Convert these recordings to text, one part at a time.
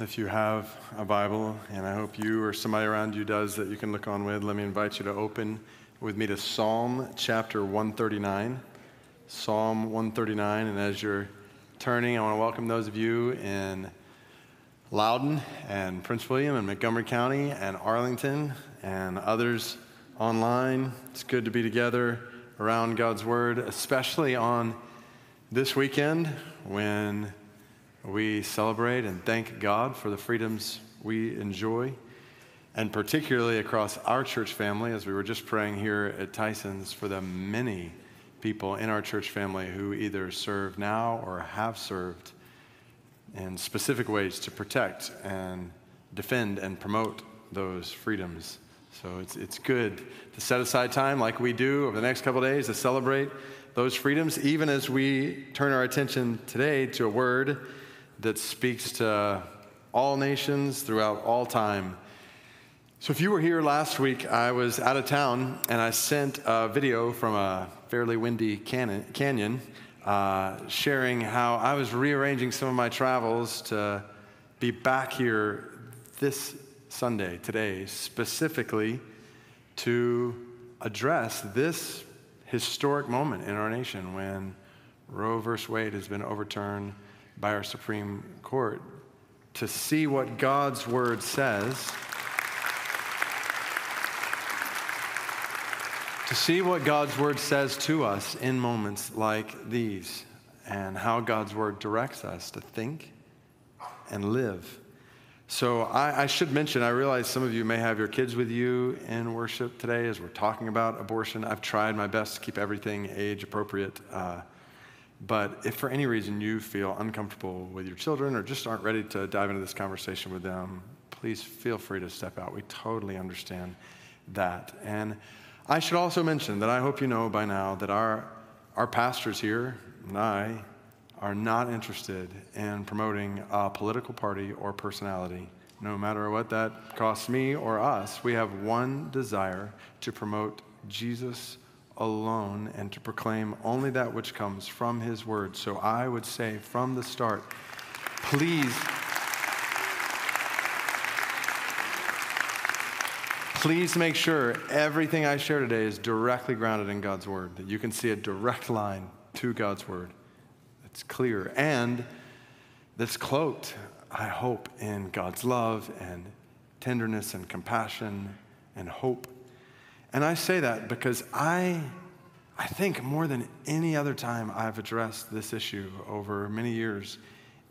If you have a Bible, and I hope you or somebody around you does that you can look on with, let me invite you to open with me to Psalm chapter 139. Psalm 139. And as you're turning, I want to welcome those of you in Loudoun and Prince William and Montgomery County and Arlington and others online. It's good to be together around God's Word, especially on this weekend when we celebrate and thank God for the freedoms we enjoy, and particularly across our church family, as we were just praying here at Tyson's, for the many people in our church family who either serve now or have served in specific ways to protect and defend and promote those freedoms. So it's, it's good to set aside time like we do over the next couple days to celebrate those freedoms, even as we turn our attention today to a word that speaks to all nations throughout all time. So, if you were here last week, I was out of town and I sent a video from a fairly windy canyon uh, sharing how I was rearranging some of my travels to be back here this Sunday, today, specifically to address this historic moment in our nation when Roe v. Wade has been overturned by our Supreme Court to see what God's Word says, to see what God's Word says to us in moments like these, and how God's Word directs us to think and live. So, I, I, should mention, I realize some of you may have your kids with you in worship today as we're talking about abortion. I've tried my best to keep everything age appropriate. Uh, but if for any reason you feel uncomfortable with your children or just aren't ready to dive into this conversation with them, please feel free to step out. We totally understand that. And I should also mention that I hope you know by now that our, our pastors here and I are not interested in promoting a political party or personality. No matter what that costs me or us, we have one desire to promote Jesus alone and to proclaim only that which comes from his word. So I would say from the start, please. Please make sure everything I share today is directly grounded in God's word, that you can see a direct line to God's word that's clear and that's cloaked, I hope, in God's love and tenderness and compassion and hope and I say that because I, I think more than any other time I've addressed this issue over many years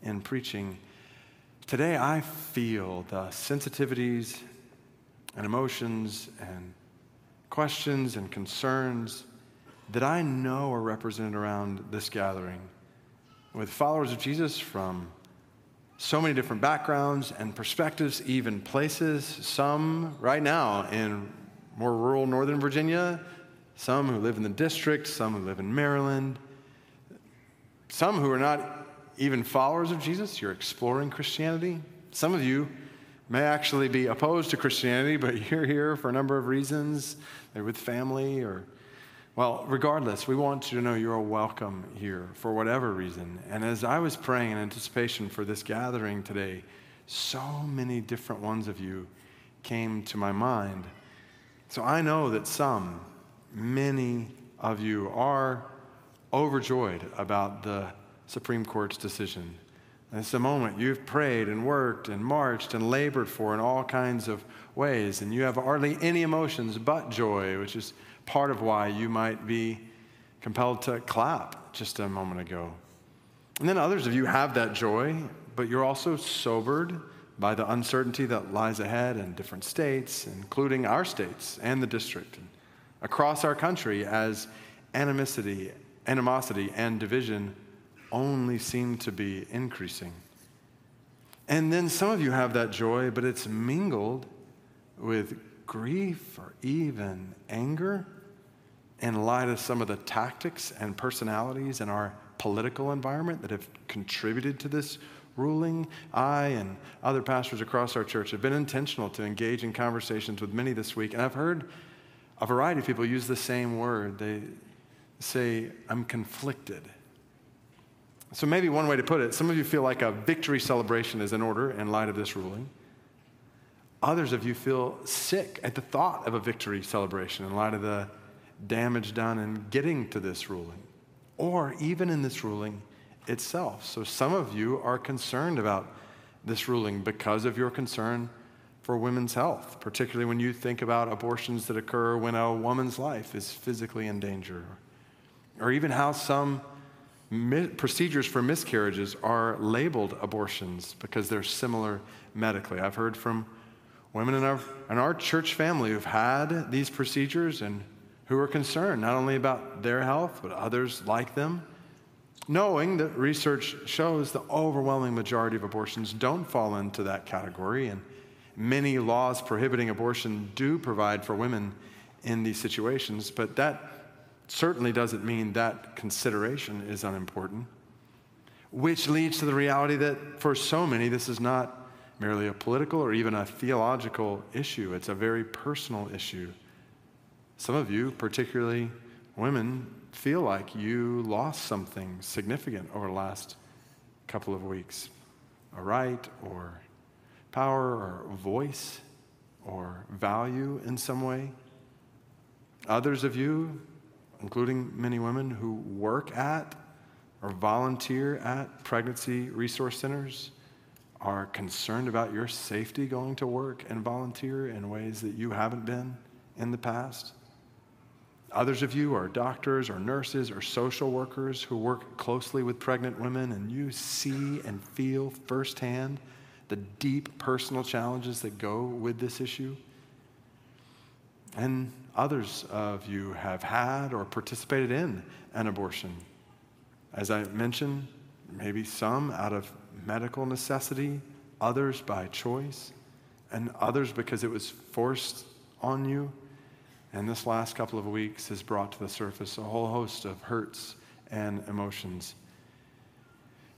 in preaching, today I feel the sensitivities and emotions and questions and concerns that I know are represented around this gathering with followers of Jesus from so many different backgrounds and perspectives, even places, some right now in more rural Northern Virginia, some who live in the district, some who live in Maryland, some who are not even followers of Jesus. You're exploring Christianity. Some of you may actually be opposed to Christianity, but you're here for a number of reasons. They're with family or, well, regardless, we want you to know you're welcome here for whatever reason. And as I was praying in anticipation for this gathering today, so many different ones of you came to my mind. So I know that some, many of you are overjoyed about the Supreme Court's decision. And it's a moment you've prayed and worked and marched and labored for in all kinds of ways, and you have hardly any emotions but joy, which is part of why you might be compelled to clap just a moment ago. And then others of you have that joy, but you're also sobered by the uncertainty that lies ahead in different states, including our states and the district, and across our country as animosity, animosity and division only seem to be increasing. And then some of you have that joy, but it's mingled with grief or even anger in light of some of the tactics and personalities in our political environment that have contributed to this ruling, I and other pastors across our church have been intentional to engage in conversations with many this week. And I've heard a variety of people use the same word. They say, I'm conflicted. So, maybe one way to put it some of you feel like a victory celebration is in order in light of this ruling. Others of you feel sick at the thought of a victory celebration in light of the damage done in getting to this ruling, or even in this ruling itself. So, some of you are concerned about this ruling because of your concern for women's health, particularly when you think about abortions that occur when a woman's life is physically in danger, or even how some mi- procedures for miscarriages are labeled abortions because they're similar medically. I've heard from women in our, in our church family who've had these procedures and who are concerned not only about their health, but others like them, knowing that research shows the overwhelming majority of abortions don't fall into that category. And many laws prohibiting abortion do provide for women in these situations, but that certainly doesn't mean that consideration is unimportant, which leads to the reality that for so many, this is not merely a political or even a theological issue, it's a very personal issue. Some of you, particularly women, feel like you lost something significant over the last couple of weeks a right or power or voice or value in some way. Others of you including many women who work at or volunteer at pregnancy resource centers, are concerned about your safety going to work and volunteer in ways that you haven't been in the past. Others of you are doctors or nurses or social workers who work closely with pregnant women, and you see and feel firsthand the deep personal challenges that go with this issue. And others of you have had or participated in an abortion. As I mentioned, maybe some out of medical necessity, others by choice, and others because it was forced on you. And this last couple of weeks has brought to the surface a whole host of hurts and emotions.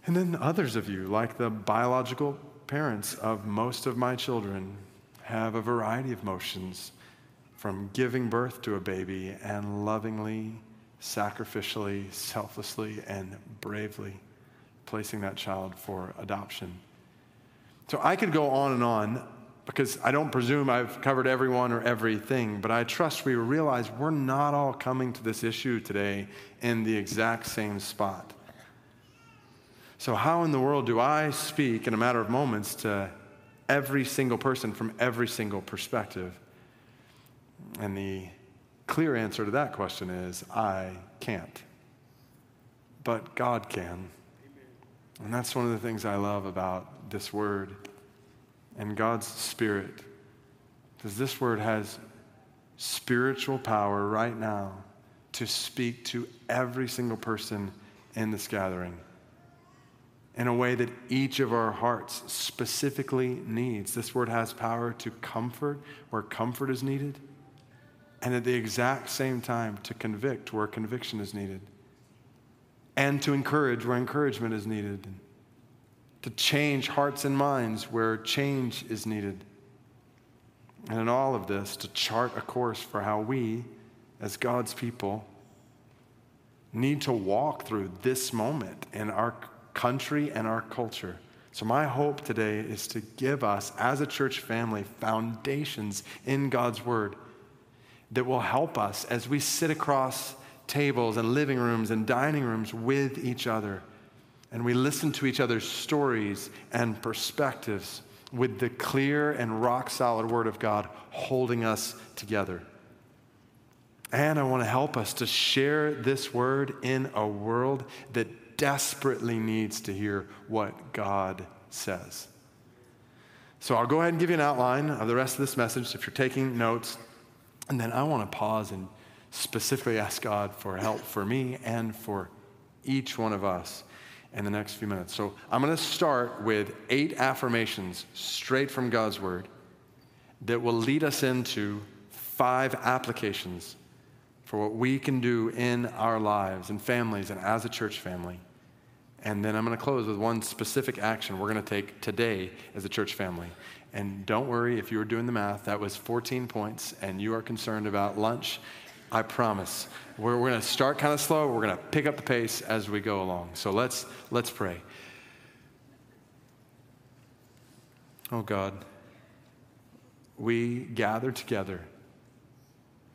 And then others of you, like the biological parents of most of my children, have a variety of emotions from giving birth to a baby and lovingly, sacrificially, selflessly, and bravely placing that child for adoption. So I could go on and on because I don't presume I've covered everyone or everything, but I trust we realize we're not all coming to this issue today in the exact same spot. So, how in the world do I speak in a matter of moments to every single person from every single perspective? And the clear answer to that question is I can't. But God can. And that's one of the things I love about this word and God's Spirit. Because this word has spiritual power right now to speak to every single person in this gathering in a way that each of our hearts specifically needs. This word has power to comfort where comfort is needed and at the exact same time to convict where conviction is needed, and to encourage where encouragement is needed, to change hearts and minds where change is needed. And in all of this, to chart a course for how we, as God's people, need to walk through this moment in our country and our culture. So, my hope today is to give us, as a church family, foundations in God's Word that will help us as we sit across tables and living rooms and dining rooms with each other. And we listen to each other's stories and perspectives with the clear and rock solid Word of God holding us together. And I want to help us to share this Word in a world that desperately needs to hear what God says. So I'll go ahead and give you an outline of the rest of this message. If you're taking notes, and then I want to pause and specifically ask God for help for me and for each one of us in the next few minutes. So I'm going to start with eight affirmations straight from God's word that will lead us into five applications for what we can do in our lives and families and as a church family. And then I'm going to close with one specific action we're going to take today as a church family. And don't worry if you were doing the math, that was 14 points, and you are concerned about lunch I promise. We're, we're going to start kind of slow. We're going to pick up the pace as we go along. So let's, let's pray. Oh God, we gather together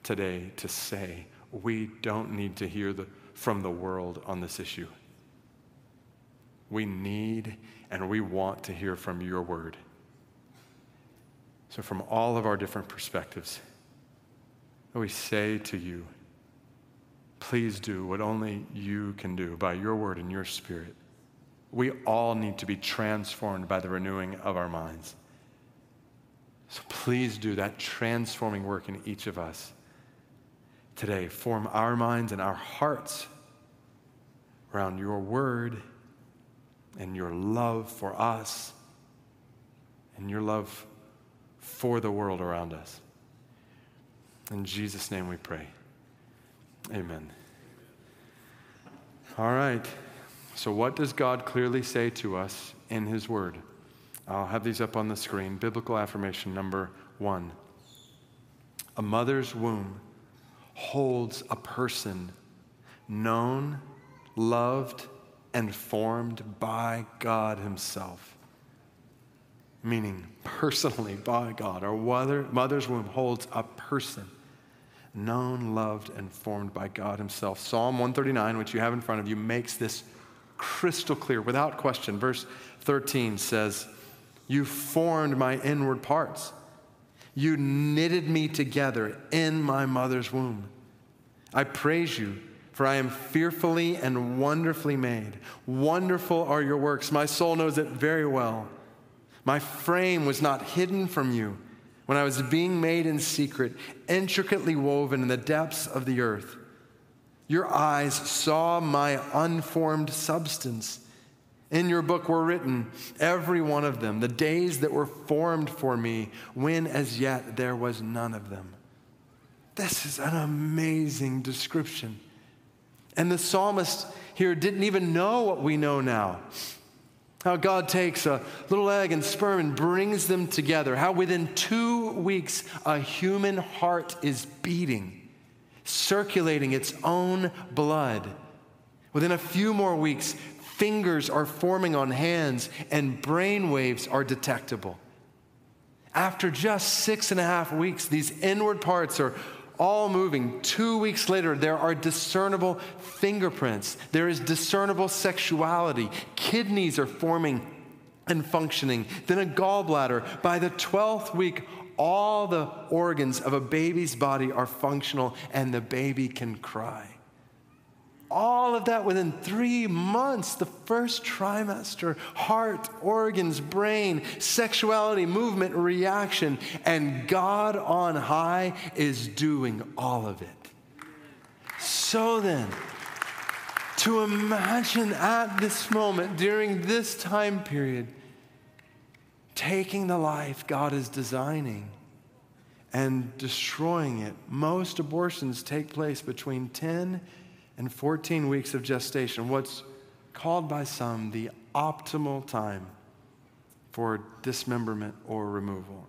today to say we don't need to hear the, from the world on this issue. We need and we want to hear from your word. So, from all of our different perspectives, we say to you, please do what only you can do by your word and your spirit. We all need to be transformed by the renewing of our minds. So please do that transforming work in each of us today. Form our minds and our hearts around your word and your love for us and your love for the world around us. In Jesus' name we pray. Amen. All right. So, what does God clearly say to us in His Word? I'll have these up on the screen. Biblical affirmation number one A mother's womb holds a person known, loved, and formed by God Himself. Meaning, personally by God. Our mother, mother's womb holds a person known, loved, and formed by God Himself. Psalm 139, which you have in front of you, makes this crystal clear without question. Verse 13 says, You formed my inward parts. You knitted me together in my mother's womb. I praise you for I am fearfully and wonderfully made. Wonderful are your works. My soul knows it very well. My frame was not hidden from you when I was being made in secret, intricately woven in the depths of the earth. Your eyes saw my unformed substance. In your book were written, every one of them, the days that were formed for me, when as yet there was none of them. This is an amazing description. And the psalmist here didn't even know what we know now. How God takes a little egg and sperm and brings them together. How within two weeks a human heart is beating, circulating its own blood. Within a few more weeks, fingers are forming on hands and brain waves are detectable. After just six and a half weeks, these inward parts are all moving. Two weeks later, there are discernible fingerprints. There is discernible sexuality. Kidneys are forming and functioning. Then a gallbladder. By the 12th week, all the organs of a baby's body are functional and the baby can cry. All of that within three months, the first trimester heart, organs, brain, sexuality, movement, reaction. And God on high is doing all of it. So then, to imagine at this moment, during this time period, taking the life God is designing and destroying it. Most abortions take place between 10 and 14 weeks of gestation, what's called by some the optimal time for dismemberment or removal.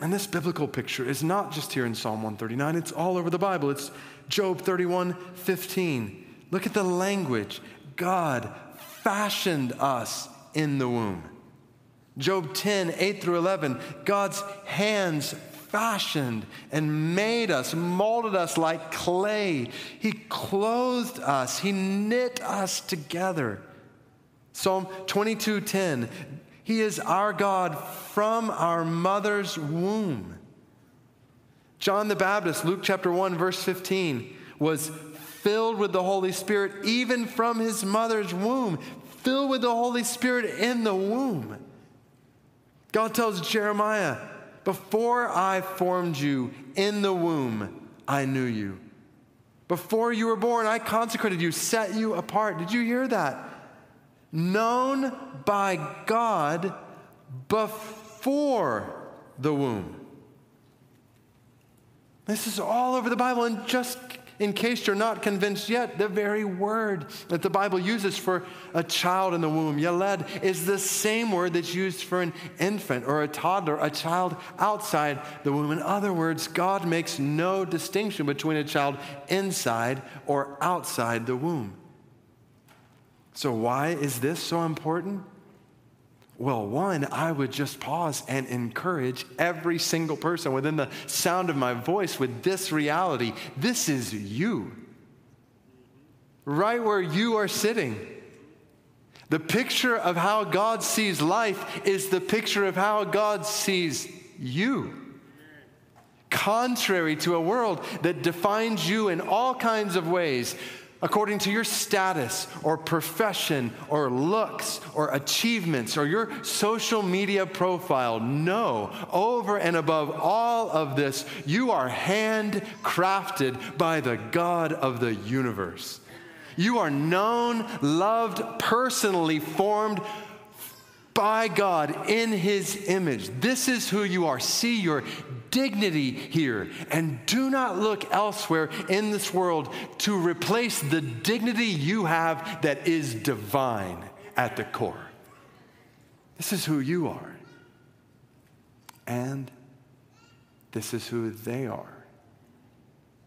And this biblical picture is not just here in Psalm 139, it's all over the Bible. It's Job 31 15. Look at the language. God fashioned us in the womb. Job 10 8 through 11. God's hands fashioned and made us, molded us like clay. He clothed us, He knit us together. Psalm 22:10 He is our God from our mother's womb. John the Baptist, Luke chapter 1 verse 15 was filled with the Holy Spirit even from his mother's womb, filled with the Holy Spirit in the womb. God tells Jeremiah, before I formed you in the womb, I knew you. Before you were born, I consecrated you, set you apart. Did you hear that? Known by God before the womb. This is all over the Bible. And just In case you're not convinced yet, the very word that the Bible uses for a child in the womb, yaled, is the same word that's used for an infant or a toddler, a child outside the womb. In other words, God makes no distinction between a child inside or outside the womb. So, why is this so important? Well, one, I would just pause and encourage every single person within the sound of my voice with this reality. This is you. Right where you are sitting. The picture of how God sees life is the picture of how God sees you. Contrary to a world that defines you in all kinds of ways according to your status or profession or looks or achievements or your social media profile. No, over and above all of this, you are handcrafted by the God of the universe. You are known, loved, personally formed by God in His image. This is who you are. See your dignity here. And do not look elsewhere in this world to replace the dignity you have that is divine at the core. This is who you are. And this is who they are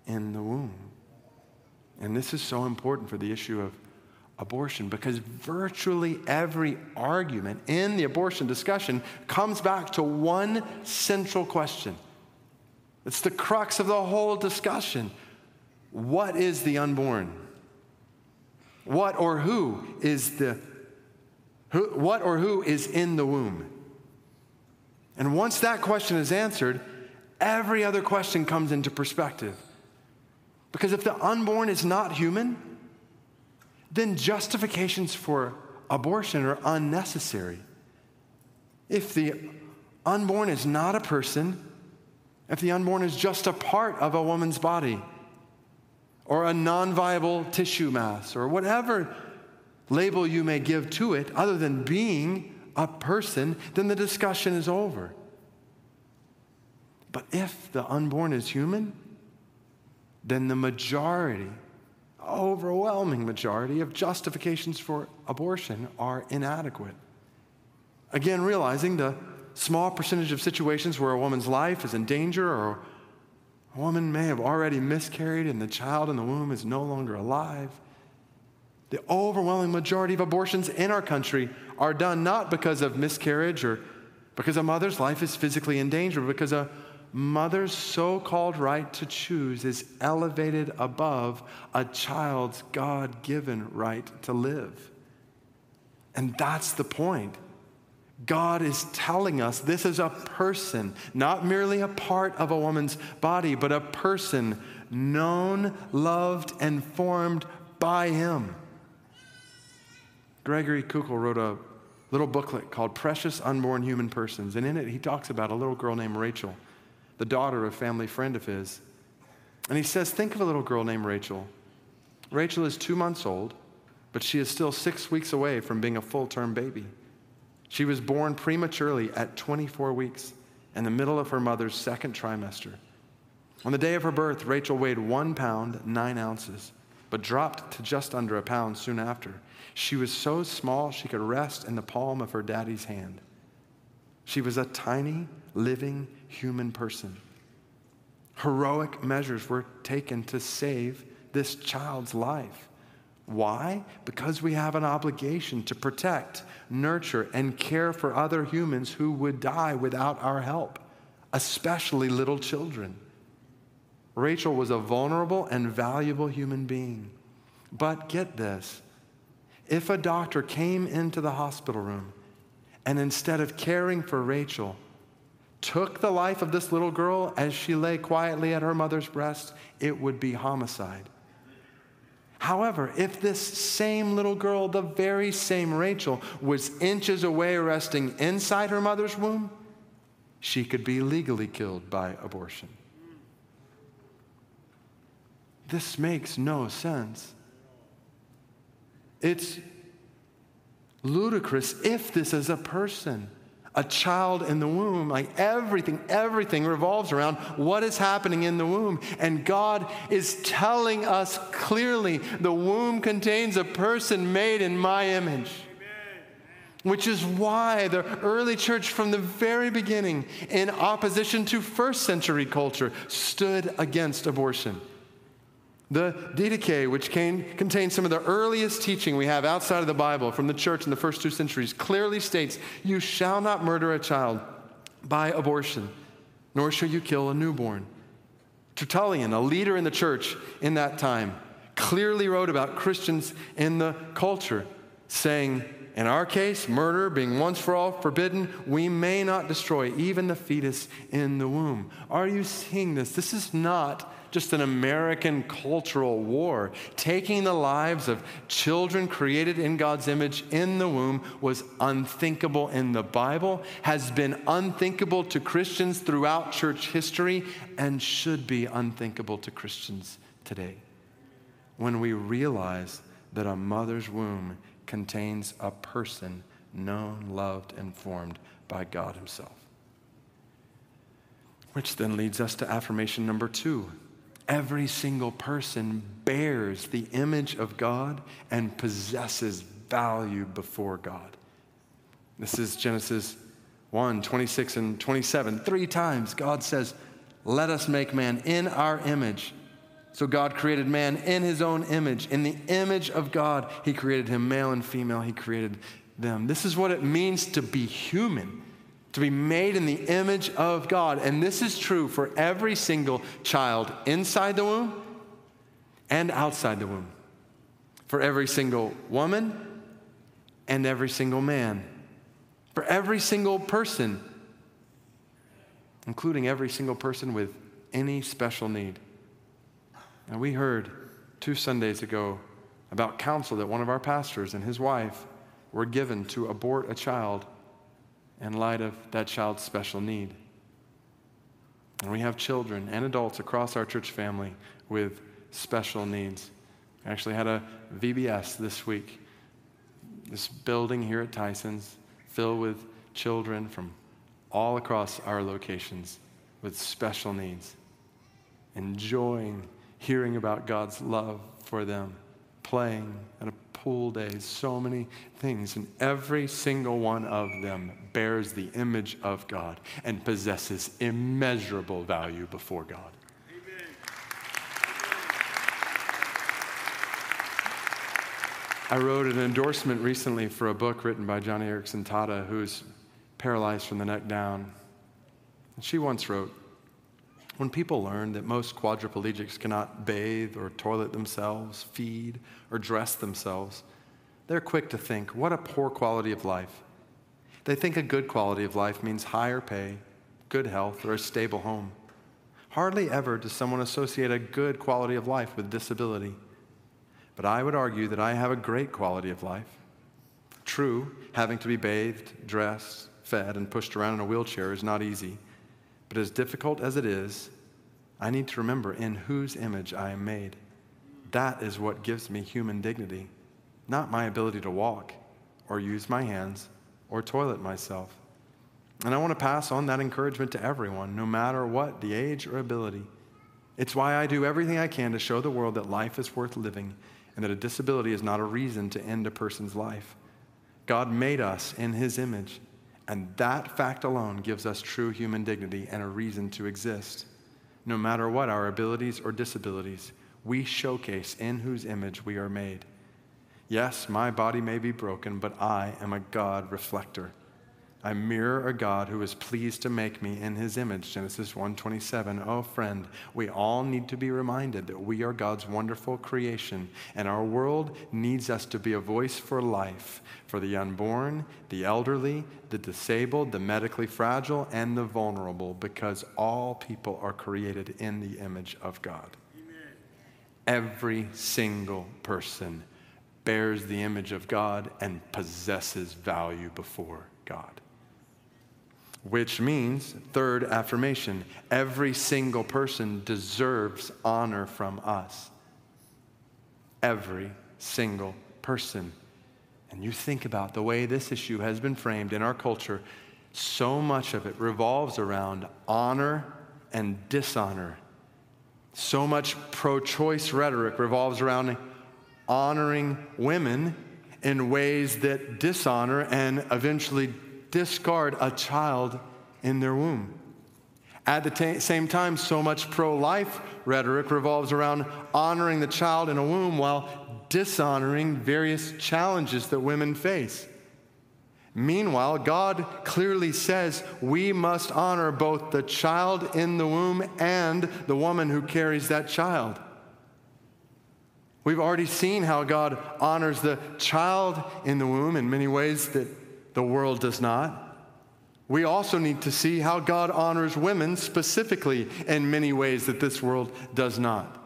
in the womb. And this is so important for the issue of abortion because virtually every argument in the abortion discussion comes back to one central question it's the crux of the whole discussion. What is the unborn? What or who is the who, what or who is in the womb? And once that question is answered, every other question comes into perspective. Because if the unborn is not human, then justifications for abortion are unnecessary. If the unborn is not a person, if the unborn is just a part of a woman's body, or a non viable tissue mass, or whatever label you may give to it, other than being a person, then the discussion is over. But if the unborn is human, then the majority, overwhelming majority of justifications for abortion are inadequate. Again, realizing the small percentage of situations where a woman's life is in danger or a woman may have already miscarried and the child in the womb is no longer alive. The overwhelming majority of abortions in our country are done not because of miscarriage or because a mother's life is physically in danger, but because a mother's so called right to choose is elevated above a child's God given right to live. And that's the point. God is telling us this is a person, not merely a part of a woman's body, but a person known, loved, and formed by Him. Gregory Koukl wrote a little booklet called Precious Unborn Human Persons, and in it he talks about a little girl named Rachel, the daughter of a family friend of his. And he says, Think of a little girl named Rachel. Rachel is two months old, but she is still six weeks away from being a full term baby. She was born prematurely at 24 weeks in the middle of her mother's second trimester. On the day of her birth, Rachel weighed one pound, nine ounces, but dropped to just under a pound soon after. She was so small she could rest in the palm of her daddy's hand. She was a tiny, living human person. Heroic measures were taken to save this child's life. Why? Because we have an obligation to protect, nurture, and care for other humans who would die without our help, especially little children. Rachel was a vulnerable and valuable human being. But get this if a doctor came into the hospital room and instead of caring for Rachel, took the life of this little girl as she lay quietly at her mother's breast, it would be homicide. However, if this same little girl, the very same Rachel, was inches away resting inside her mother's womb, she could be legally killed by abortion. This makes no sense. It's ludicrous if this is a person, a child in the womb. Like everything, everything revolves around what is happening in the womb. And God is telling us clearly the womb contains a person made in my image. Which is why the early church, from the very beginning, in opposition to first century culture, stood against abortion. The Didache, which contains some of the earliest teaching we have outside of the Bible from the church in the first two centuries, clearly states you shall not murder a child by abortion, nor shall you kill a newborn. Tertullian, a leader in the church in that time, clearly wrote about Christians in the culture, saying, in our case, murder being once for all forbidden, we may not destroy even the fetus in the womb. Are you seeing this? This is not just an American cultural war. Taking the lives of children created in God's image in the womb was unthinkable in the Bible, has been unthinkable to Christians throughout church history, and should be unthinkable to Christians today. When we realize that a mother's womb contains a person known, loved, and formed by God Himself. Which then leads us to affirmation number two Every single person bears the image of God and possesses value before God. This is Genesis 1 26 and 27. Three times God says, Let us make man in our image. So God created man in his own image. In the image of God, he created him, male and female, he created them. This is what it means to be human to be made in the image of God. And this is true for every single child inside the womb and outside the womb, for every single woman and every single man, for every single person, including every single person with any special need. And we heard two Sundays ago about counsel that one of our pastors and his wife were given to abort a child in light of that child's special need. And we have children and adults across our church family with special needs. I actually had a VBS this week. This building here at Tyson's filled with children from all across our locations with special needs, enjoying hearing about God's love for them, playing at a pool days, so many things, and every single one of them bears the image of God and possesses immeasurable value before God. I wrote an endorsement recently for a book written by Joni Eareckson Tada, who's paralyzed from the neck down. And she once wrote, when people learn that most quadriplegics cannot bathe or toilet themselves, feed, or dress themselves, they're quick to think, what a poor quality of life. They think a good quality of life means higher pay, good health, or a stable home. Hardly ever does someone associate a good quality of life with disability. But I would argue that I have a great quality of life. True, having to be bathed, dressed, fed, and pushed around in a wheelchair is not easy. But as difficult as it is, I need to remember in whose image I am made. That is what gives me human dignity, not my ability to walk or use my hands or toilet myself. And I want to pass on that encouragement to everyone, no matter what the age or ability. It's why I do everything I can to show the world that life is worth living and that a disability is not a reason to end a person's life. God made us in His image. And that fact alone gives us true human dignity and a reason to exist. No matter what our abilities or disabilities, we showcase in whose image we are made. Yes, my body may be broken, but I am a God reflector. I mirror a God who is pleased to make me in his image. Genesis 1:27. Oh friend, we all need to be reminded that we are God's wonderful creation and our world needs us to be a voice for life for the unborn, the elderly, the disabled, the medically fragile and the vulnerable because all people are created in the image of God. Amen. Every single person bears the image of God and possesses value before God which means, third affirmation, every single person deserves honor from us. Every single person. And you think about the way this issue has been framed in our culture so much of it revolves around honor and dishonor. So much pro choice rhetoric revolves around honoring women in ways that dishonor and eventually discard a child in their womb. At the t- same time, so much pro life rhetoric revolves around honoring the child in a womb while dishonoring various challenges that women face. Meanwhile, God clearly says we must honor both the child in the womb and the woman who carries that child. We've already seen how God honors the child in the womb in many ways that the world does not. We also need to see how God honors women specifically in many ways that this world does not.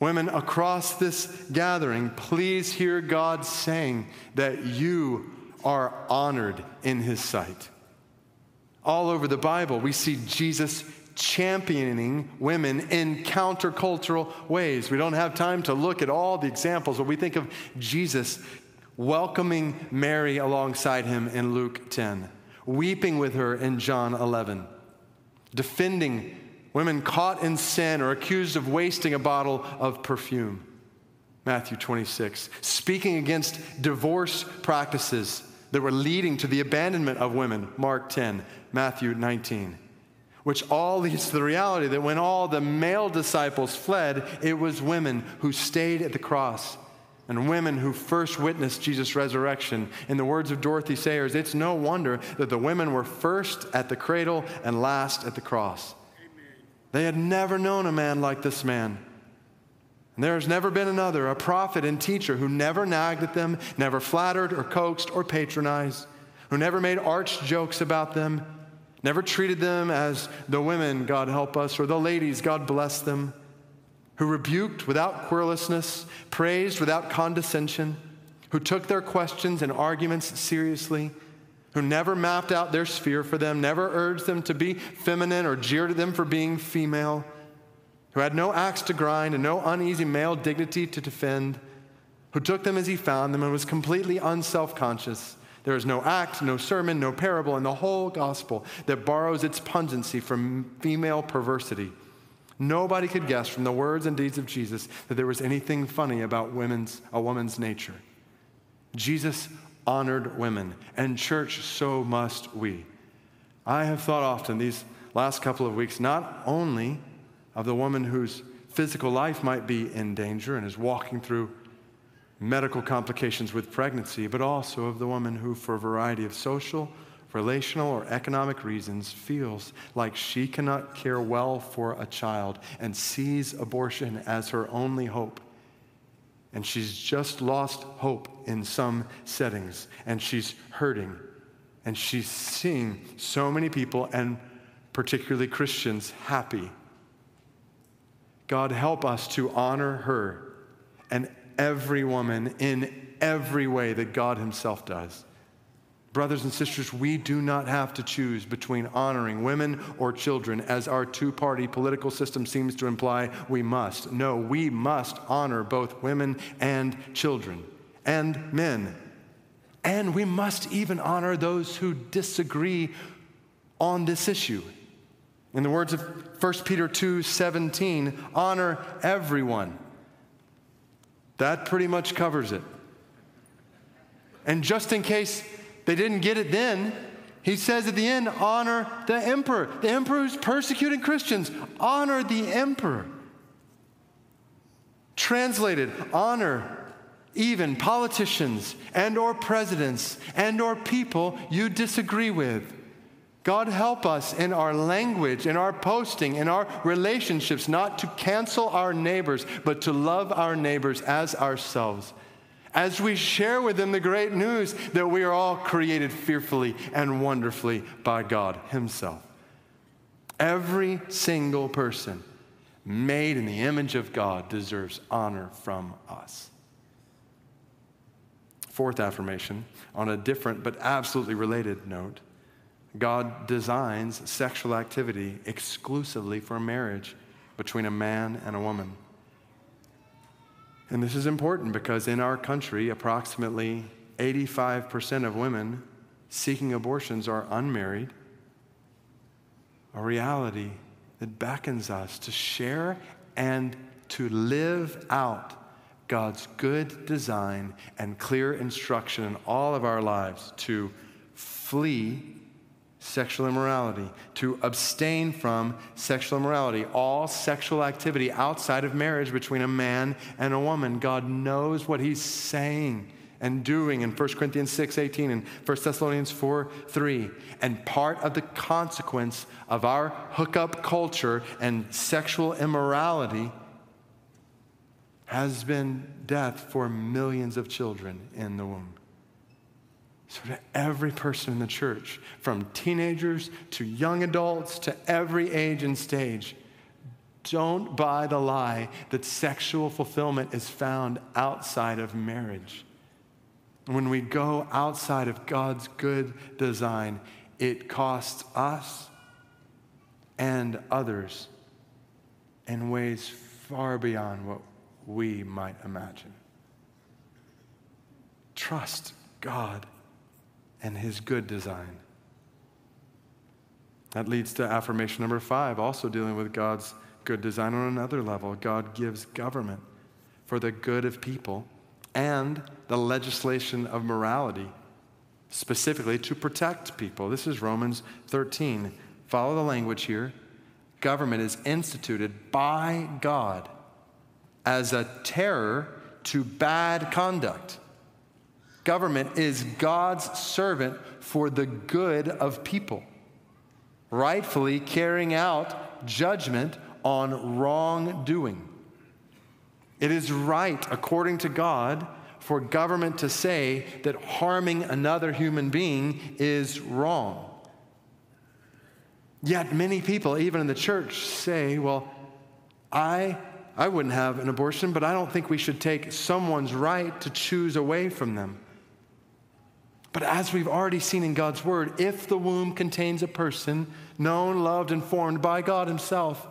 Women across this gathering, please hear God saying that you are honored in His sight. All over the Bible, we see Jesus championing women in countercultural ways. We don't have time to look at all the examples, but we think of Jesus welcoming Mary alongside him in Luke 10, weeping with her in John 11, defending women caught in sin or accused of wasting a bottle of perfume. Matthew 26, speaking against divorce practices that were leading to the abandonment of women. Mark 10, Matthew 19 which all leads to the reality that when all the male disciples fled, it was women who stayed at the cross and women who first witnessed Jesus' resurrection. In the words of Dorothy Sayers, it's no wonder that the women were first at the cradle and last at the cross. Amen. They had never known a man like this man. And there has never been another, a prophet and teacher who never nagged at them, never flattered or coaxed or patronized, who never made arch jokes about them never treated them as the women, God help us, or the ladies, God bless them, who rebuked without querulousness, praised without condescension, who took their questions and arguments seriously, who never mapped out their sphere for them, never urged them to be feminine or jeered at them for being female, who had no axe to grind and no uneasy male dignity to defend, who took them as he found them and was completely unself conscious there is no act, no sermon, no parable in the whole gospel that borrows its pungency from female perversity. Nobody could guess from the words and deeds of Jesus that there was anything funny about women's, a woman's nature. Jesus honored women, and church, so must we. I have thought often these last couple of weeks not only of the woman whose physical life might be in danger and is walking through medical complications with pregnancy, but also of the woman who, for a variety of social, relational, or economic reasons, feels like she cannot care well for a child and sees abortion as her only hope. And she's just lost hope in some settings, and she's hurting. And she's seeing so many people, and particularly Christians, happy. God, help us to honor her and every woman in every way that God Himself does. Brothers and sisters, we do not have to choose between honoring women or children, as our two party political system seems to imply we must. No, we must honor both women and children and men. And we must even honor those who disagree on this issue. In the words of 1 Peter 2 17, honor everyone that pretty much covers it. And just in case they didn't get it then, he says at the end, honor the emperor. The emperor who's persecuting Christians, honor the emperor. Translated, honor even politicians and or presidents and or people you disagree with. God, help us in our language, in our posting, in our relationships, not to cancel our neighbors, but to love our neighbors as ourselves. As we share with them the great news that we are all created fearfully and wonderfully by God Himself. Every single person made in the image of God deserves honor from us. Fourth affirmation, on a different but absolutely related note God designs sexual activity exclusively for marriage between a man and a woman. And this is important because in our country, approximately 85% of women seeking abortions are unmarried, a reality that beckons us to share and to live out God's good design and clear instruction in all of our lives to flee sexual immorality, to abstain from sexual immorality, all sexual activity outside of marriage between a man and a woman. God knows what He's saying and doing in 1 Corinthians 6 18 and 1 Thessalonians 4 3. And part of the consequence of our hookup culture and sexual immorality has been death for millions of children in the womb. So, to every person in the church, from teenagers to young adults to every age and stage, don't buy the lie that sexual fulfillment is found outside of marriage. When we go outside of God's good design, it costs us and others in ways far beyond what we might imagine. Trust God and His good design. That leads to affirmation number five, also dealing with God's good design on another level. God gives government for the good of people and the legislation of morality, specifically to protect people. This is Romans 13. Follow the language here. Government is instituted by God as a terror to bad conduct. Government is God's servant for the good of people, rightfully carrying out judgment on wrongdoing. It is right, according to God, for government to say that harming another human being is wrong. Yet many people, even in the church, say, well, I I wouldn't have an abortion, but I don't think we should take someone's right to choose away from them. But as we've already seen in God's word, if the womb contains a person known, loved, and formed by God Himself,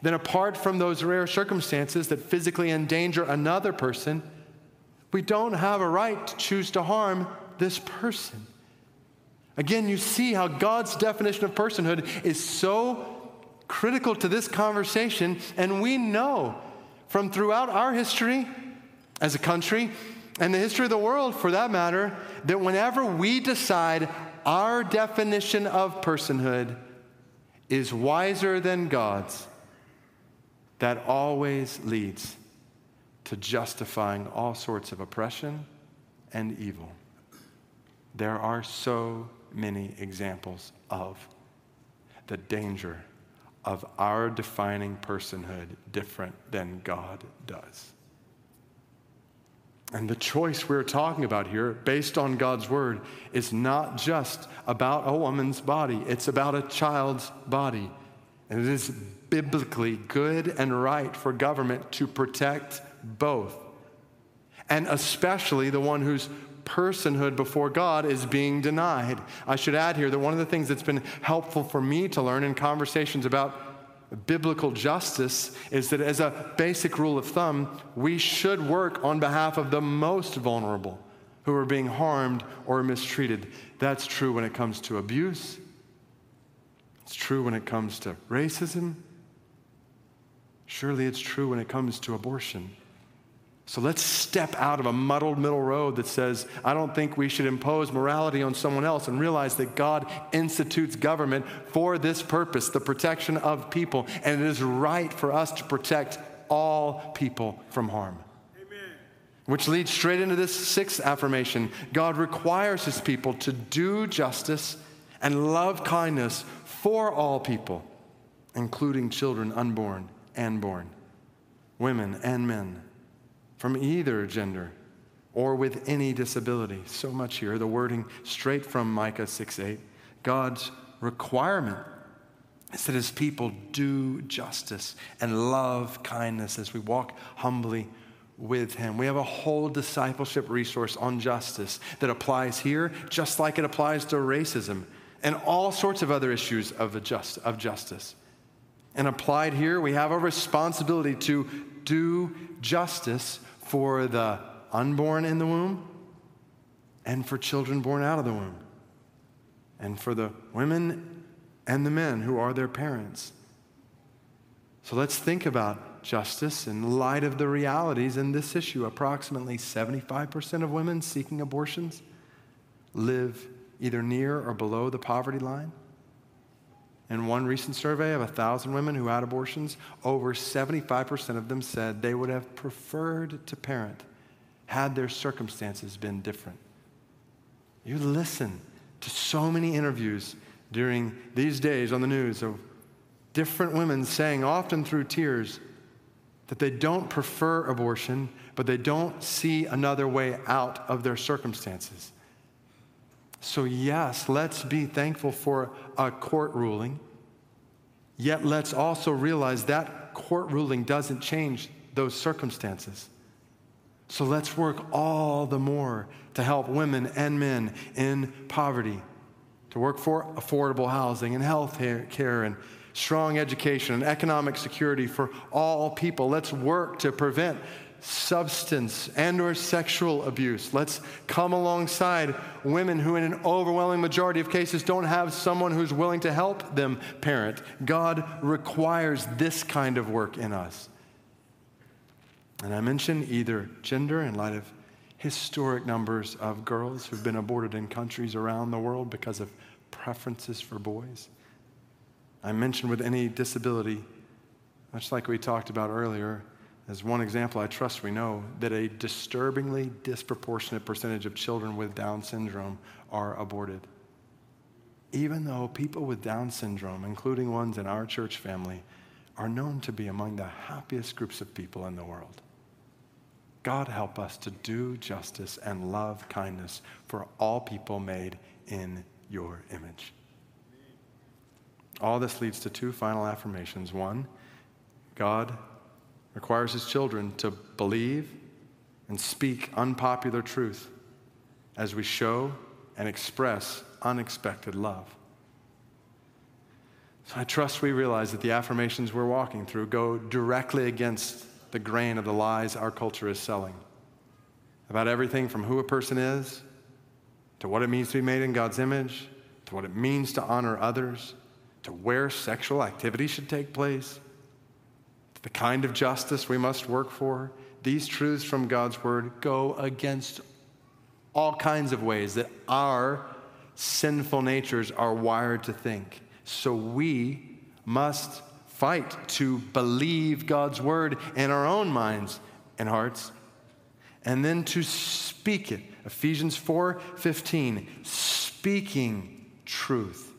then apart from those rare circumstances that physically endanger another person, we don't have a right to choose to harm this person. Again, you see how God's definition of personhood is so critical to this conversation. And we know from throughout our history as a country and the history of the world for that matter that whenever we decide our definition of personhood is wiser than God's, that always leads to justifying all sorts of oppression and evil. There are so many examples of the danger of our defining personhood different than God does. And the choice we're talking about here, based on God's word, is not just about a woman's body, it's about a child's body. And it is biblically good and right for government to protect both. And especially the one whose personhood before God is being denied. I should add here that one of the things that's been helpful for me to learn in conversations about biblical justice is that, as a basic rule of thumb, we should work on behalf of the most vulnerable who are being harmed or mistreated. That's true when it comes to abuse, it's true when it comes to racism. Surely it's true when it comes to abortion. So let's step out of a muddled middle road that says, I don't think we should impose morality on someone else and realize that God institutes government for this purpose, the protection of people. And it is right for us to protect all people from harm. Amen. Which leads straight into this sixth affirmation God requires his people to do justice and love kindness for all people, including children unborn and born, women and men from either gender or with any disability. So much here, the wording straight from Micah 6 8. God's requirement is that his people do justice and love kindness as we walk humbly with him. We have a whole discipleship resource on justice that applies here just like it applies to racism and all sorts of other issues of, just, of justice. And applied here, we have a responsibility to do justice for the unborn in the womb and for children born out of the womb. and for the women and the men who are their parents. So let's think about justice in light of the realities in this issue. Approximately 75% of women seeking abortions live either near or below the poverty line. In one recent survey of 1,000 women who had abortions, over 75% of them said they would have preferred to parent had their circumstances been different. You listen to so many interviews during these days on the news of different women saying, often through tears, that they don't prefer abortion, but they don't see another way out of their circumstances. So, yes, let's be thankful for a court ruling, yet let's also realize that court ruling doesn't change those circumstances. So let's work all the more to help women and men in poverty, to work for affordable housing and health care and strong education and economic security for all people. Let's work to prevent substance and or sexual abuse. Let's come alongside women who in an overwhelming majority of cases don't have someone who's willing to help them parent. God requires this kind of work in us. And I mention either gender in light of historic numbers of girls who've been aborted in countries around the world because of preferences for boys. I mention with any disability, much like we talked about earlier, as one example, I trust we know that a disturbingly disproportionate percentage of children with Down syndrome are aborted. Even though people with Down syndrome, including ones in our church family, are known to be among the happiest groups of people in the world. God help us to do justice and love kindness for all people made in your image. All this leads to two final affirmations. One, God requires his children to believe and speak unpopular truth as we show and express unexpected love. So I trust we realize that the affirmations we're walking through go directly against the grain of the lies our culture is selling about everything from who a person is to what it means to be made in God's image to what it means to honor others to where sexual activity should take place the kind of justice we must work for. These truths from God's word go against all kinds of ways that our sinful natures are wired to think. So we must fight to believe God's word in our own minds and hearts, and then to speak it. Ephesians 4 15, speaking truth.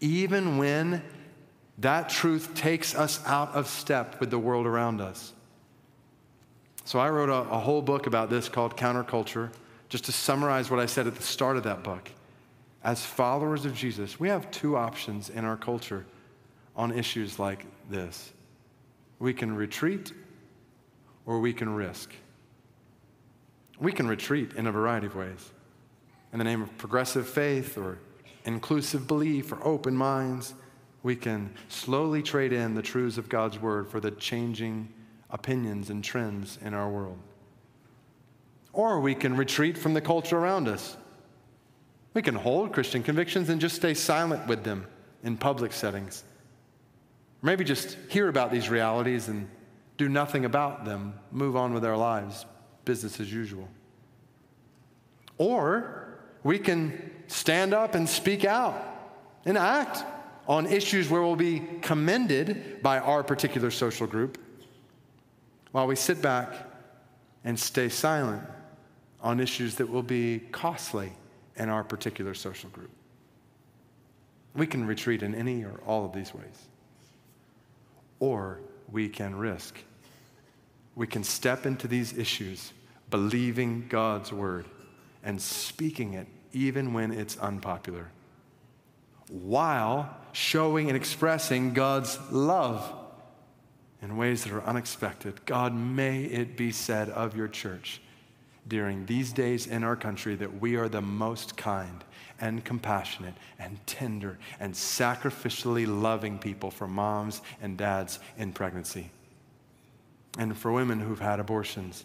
Even when that truth takes us out of step with the world around us. So I wrote a, a whole book about this called Counterculture, just to summarize what I said at the start of that book. As followers of Jesus, we have two options in our culture on issues like this. We can retreat or we can risk. We can retreat in a variety of ways. In the name of progressive faith or inclusive belief or open minds, we can slowly trade in the truths of God's word for the changing opinions and trends in our world. Or we can retreat from the culture around us. We can hold Christian convictions and just stay silent with them in public settings. Maybe just hear about these realities and do nothing about them, move on with our lives, business as usual. Or we can stand up and speak out and act on issues where we'll be commended by our particular social group while we sit back and stay silent on issues that will be costly in our particular social group. We can retreat in any or all of these ways or we can risk. We can step into these issues believing God's word and speaking it even when it's unpopular, while showing and expressing God's love in ways that are unexpected. God, may it be said of your church during these days in our country that we are the most kind and compassionate and tender and sacrificially loving people for moms and dads in pregnancy and for women who've had abortions.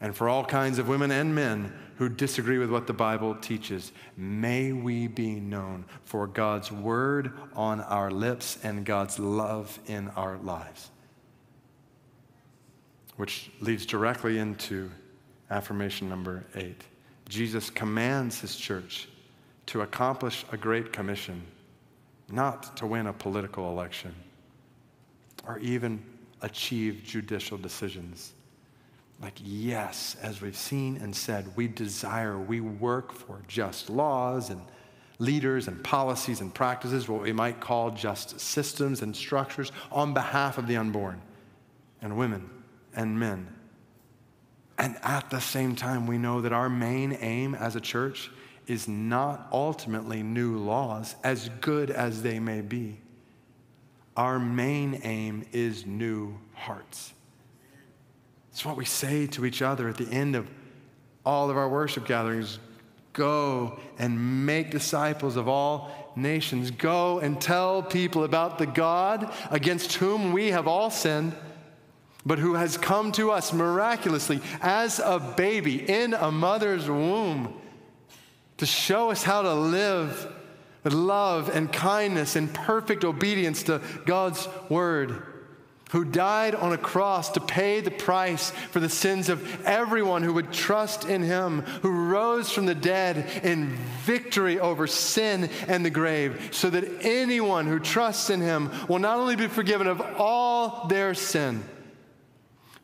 And for all kinds of women and men who disagree with what the Bible teaches. May we be known for God's word on our lips and God's love in our lives. Which leads directly into affirmation number eight. Jesus commands his church to accomplish a great commission, not to win a political election or even achieve judicial decisions like, yes, as we've seen and said, we desire, we work for just laws and leaders and policies and practices, what we might call just systems and structures on behalf of the unborn and women and men. And at the same time, we know that our main aim as a church is not ultimately new laws, as good as they may be. Our main aim is new hearts. It's what we say to each other at the end of all of our worship gatherings go and make disciples of all nations. Go and tell people about the God against whom we have all sinned, but who has come to us miraculously as a baby in a mother's womb to show us how to live with love and kindness and perfect obedience to God's word who died on a cross to pay the price for the sins of everyone who would trust in him, who rose from the dead in victory over sin and the grave, so that anyone who trusts in him will not only be forgiven of all their sin,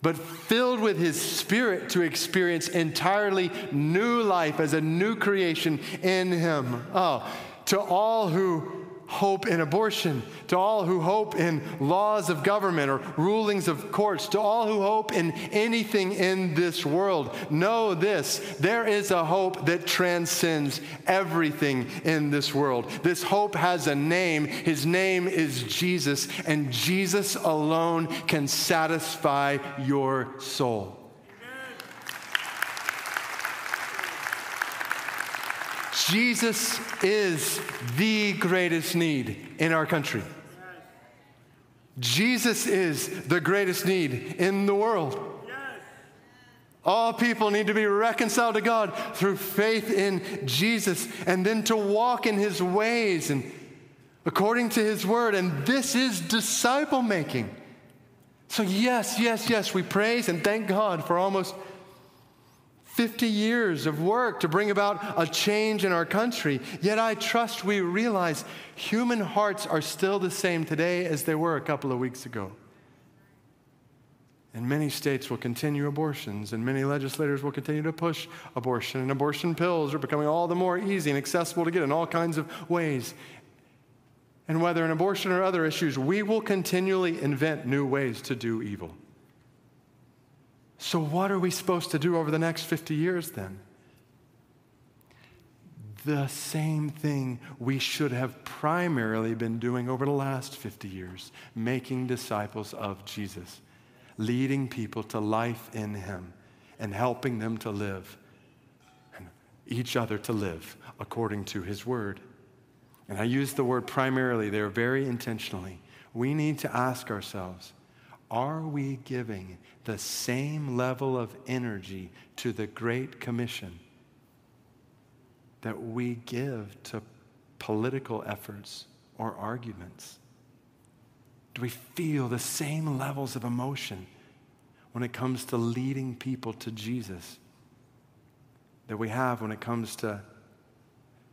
but filled with his spirit to experience entirely new life as a new creation in him. Oh, to all who hope in abortion, to all who hope in laws of government or rulings of courts, to all who hope in anything in this world, know this there is a hope that transcends everything in this world. This hope has a name. His name is Jesus, and Jesus alone can satisfy your soul. Jesus is the greatest need in our country. Jesus is the greatest need in the world. All people need to be reconciled to God through faith in Jesus and then to walk in his ways and according to his word. And this is disciple making. So, yes, yes, yes, we praise and thank God for almost 50 years of work to bring about a change in our country. Yet I trust we realize human hearts are still the same today as they were a couple of weeks ago. And many states will continue abortions, and many legislators will continue to push abortion, and abortion pills are becoming all the more easy and accessible to get in all kinds of ways. And whether in abortion or other issues, we will continually invent new ways to do evil. So, what are we supposed to do over the next 50 years then? The same thing we should have primarily been doing over the last 50 years making disciples of Jesus, leading people to life in Him, and helping them to live, and each other to live according to His Word. And I use the word primarily there very intentionally. We need to ask ourselves are we giving the same level of energy to the Great Commission that we give to political efforts or arguments? Do we feel the same levels of emotion when it comes to leading people to Jesus that we have when it comes to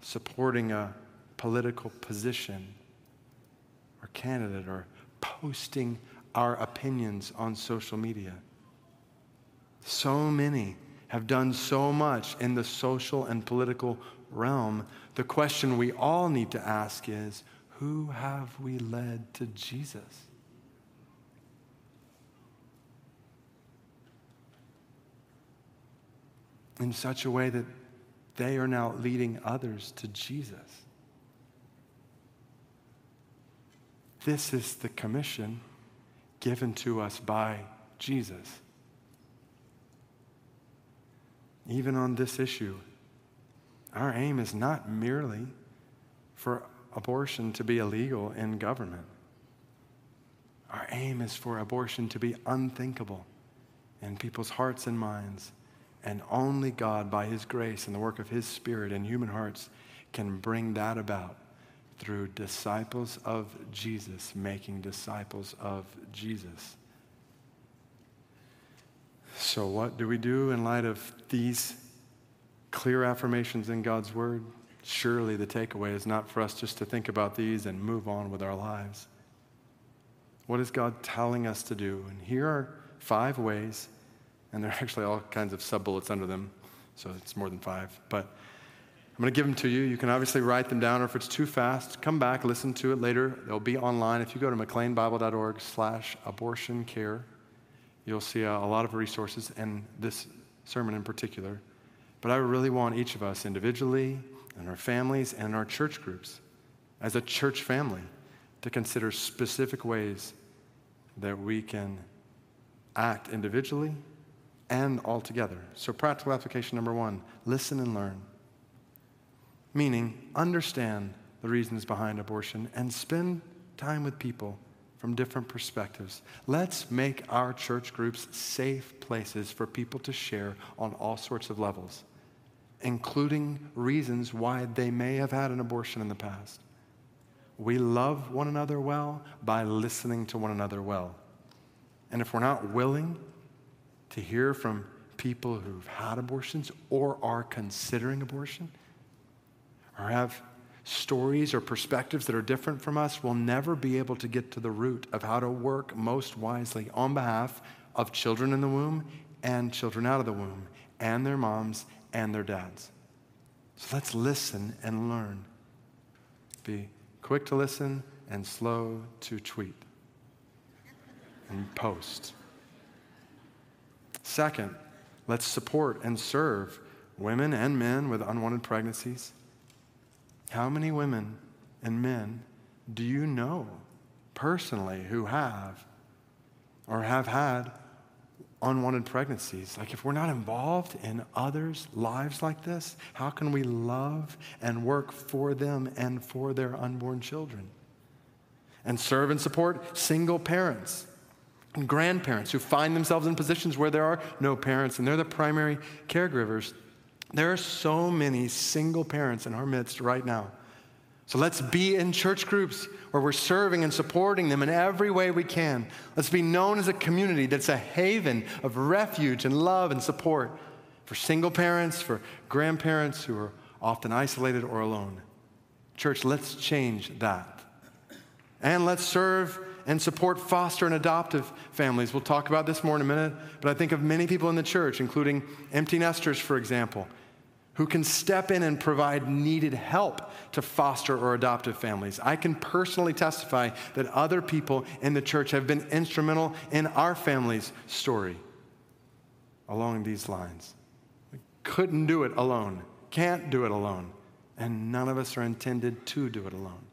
supporting a political position or candidate or posting our opinions on social media. So many have done so much in the social and political realm. The question we all need to ask is who have we led to Jesus? In such a way that they are now leading others to Jesus. This is the commission given to us by Jesus. Even on this issue, our aim is not merely for abortion to be illegal in government. Our aim is for abortion to be unthinkable in people's hearts and minds And only God, by His grace and the work of His Spirit in human hearts, can bring that about through disciples of Jesus, making disciples of Jesus. So, what do we do in light of these clear affirmations in God's Word? Surely the takeaway is not for us just to think about these and move on with our lives. What is God telling us to do? And here are five ways, and there are actually all kinds of sub bullets under them, so it's more than five. But I'm going to give them to you. You can obviously write them down, or if it's too fast, come back, listen to it later. They'll be online. If you go to mcleanbible.org slash abortion care, you'll see a, a lot of resources, and this sermon in particular. But I really want each of us individually, and our families, and our church groups, as a church family, to consider specific ways that we can act individually and all together. So, practical application number one listen and learn. Meaning, understand the reasons behind abortion and spend time with people from different perspectives. Let's make our church groups safe places for people to share on all sorts of levels, including reasons why they may have had an abortion in the past. We love one another well by listening to one another well. And if we're not willing to hear from people who've had abortions or are considering abortion, or have stories or perspectives that are different from us, we'll never be able to get to the root of how to work most wisely on behalf of children in the womb and children out of the womb, and their moms and their dads. So let's listen and learn. Be quick to listen and slow to tweet and post. Second, let's support and serve women and men with unwanted pregnancies. How many women and men do you know personally who have or have had unwanted pregnancies? Like, if we're not involved in others' lives like this, how can we love and work for them and for their unborn children? And serve and support single parents and grandparents who find themselves in positions where there are no parents and they're the primary caregivers. There are so many single parents in our midst right now. So let's be in church groups where we're serving and supporting them in every way we can. Let's be known as a community that's a haven of refuge and love and support for single parents, for grandparents who are often isolated or alone. Church, let's change that. And let's serve and support foster and adoptive families. We'll talk about this more in a minute, but I think of many people in the church, including empty nesters, for example, who can step in and provide needed help to foster or adoptive families. I can personally testify that other people in the church have been instrumental in our family's story along these lines. We couldn't do it alone, can't do it alone, and none of us are intended to do it alone.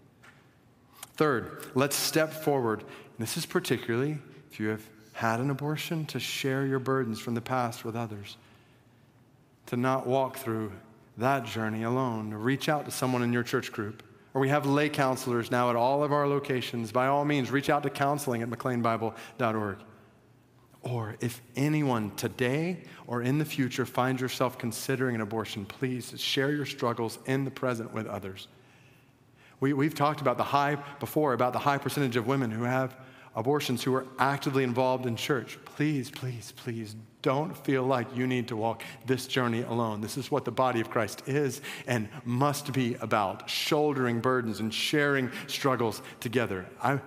Third, let's step forward. This is particularly if you have had an abortion, to share your burdens from the past with others. To not walk through that journey alone, reach out to someone in your church group. Or we have lay counselors now at all of our locations. By all means, reach out to counseling at mcleanbible.org. Or if anyone today or in the future finds yourself considering an abortion, please share your struggles in the present with others. We, we've talked about the high before, about the high percentage of women who have abortions who are actively involved in church. Please, please, please don't feel like you need to walk this journey alone. This is what the body of Christ is and must be about shouldering burdens and sharing struggles together. I,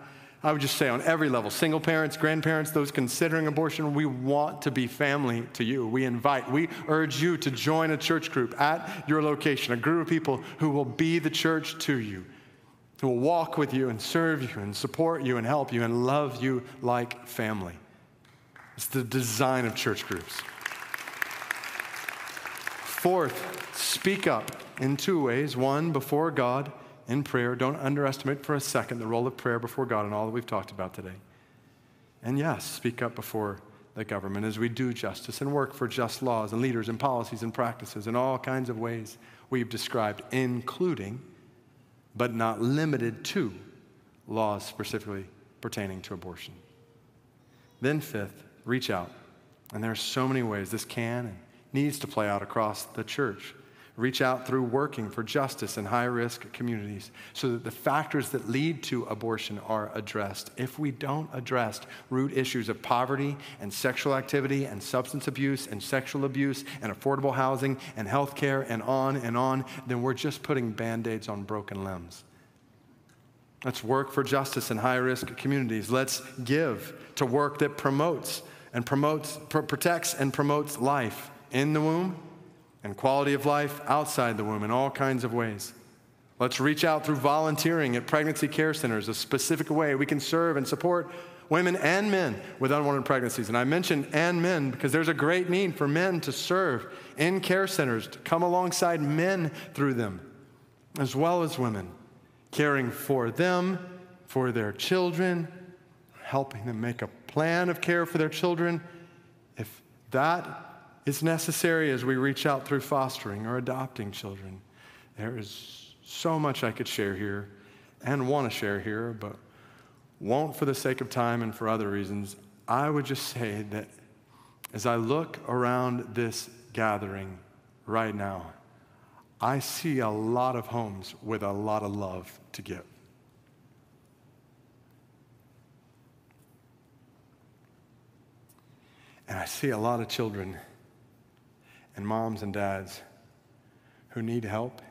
I would just say on every level single parents, grandparents, those considering abortion we want to be family to you. We invite, we urge you to join a church group at your location, a group of people who will be the church to you who will walk with you and serve you and support you and help you and love you like family. It's the design of church groups. Fourth, speak up in two ways. One, before God in prayer. Don't underestimate for a second the role of prayer before God and all that we've talked about today. And yes, speak up before the government as we do justice and work for just laws and leaders and policies and practices in all kinds of ways we've described, including but not limited to laws specifically pertaining to abortion. Then, fifth, reach out. And there are so many ways this can and needs to play out across the church. Reach out through working for justice in high risk communities so that the factors that lead to abortion are addressed. If we don't address root issues of poverty and sexual activity and substance abuse and sexual abuse and affordable housing and health care and on and on, then we're just putting band aids on broken limbs. Let's work for justice in high risk communities. Let's give to work that promotes and promotes, pr- protects and promotes life in the womb and quality of life outside the womb in all kinds of ways. Let's reach out through volunteering at pregnancy care centers, a specific way we can serve and support women and men with unwanted pregnancies. And I mentioned and men because there's a great need for men to serve in care centers, to come alongside men through them, as well as women, caring for them, for their children, helping them make a plan of care for their children. If that is necessary as we reach out through fostering or adopting children. There is so much I could share here and want to share here, but won't for the sake of time and for other reasons. I would just say that as I look around this gathering right now, I see a lot of homes with a lot of love to give. And I see a lot of children and moms and dads who need help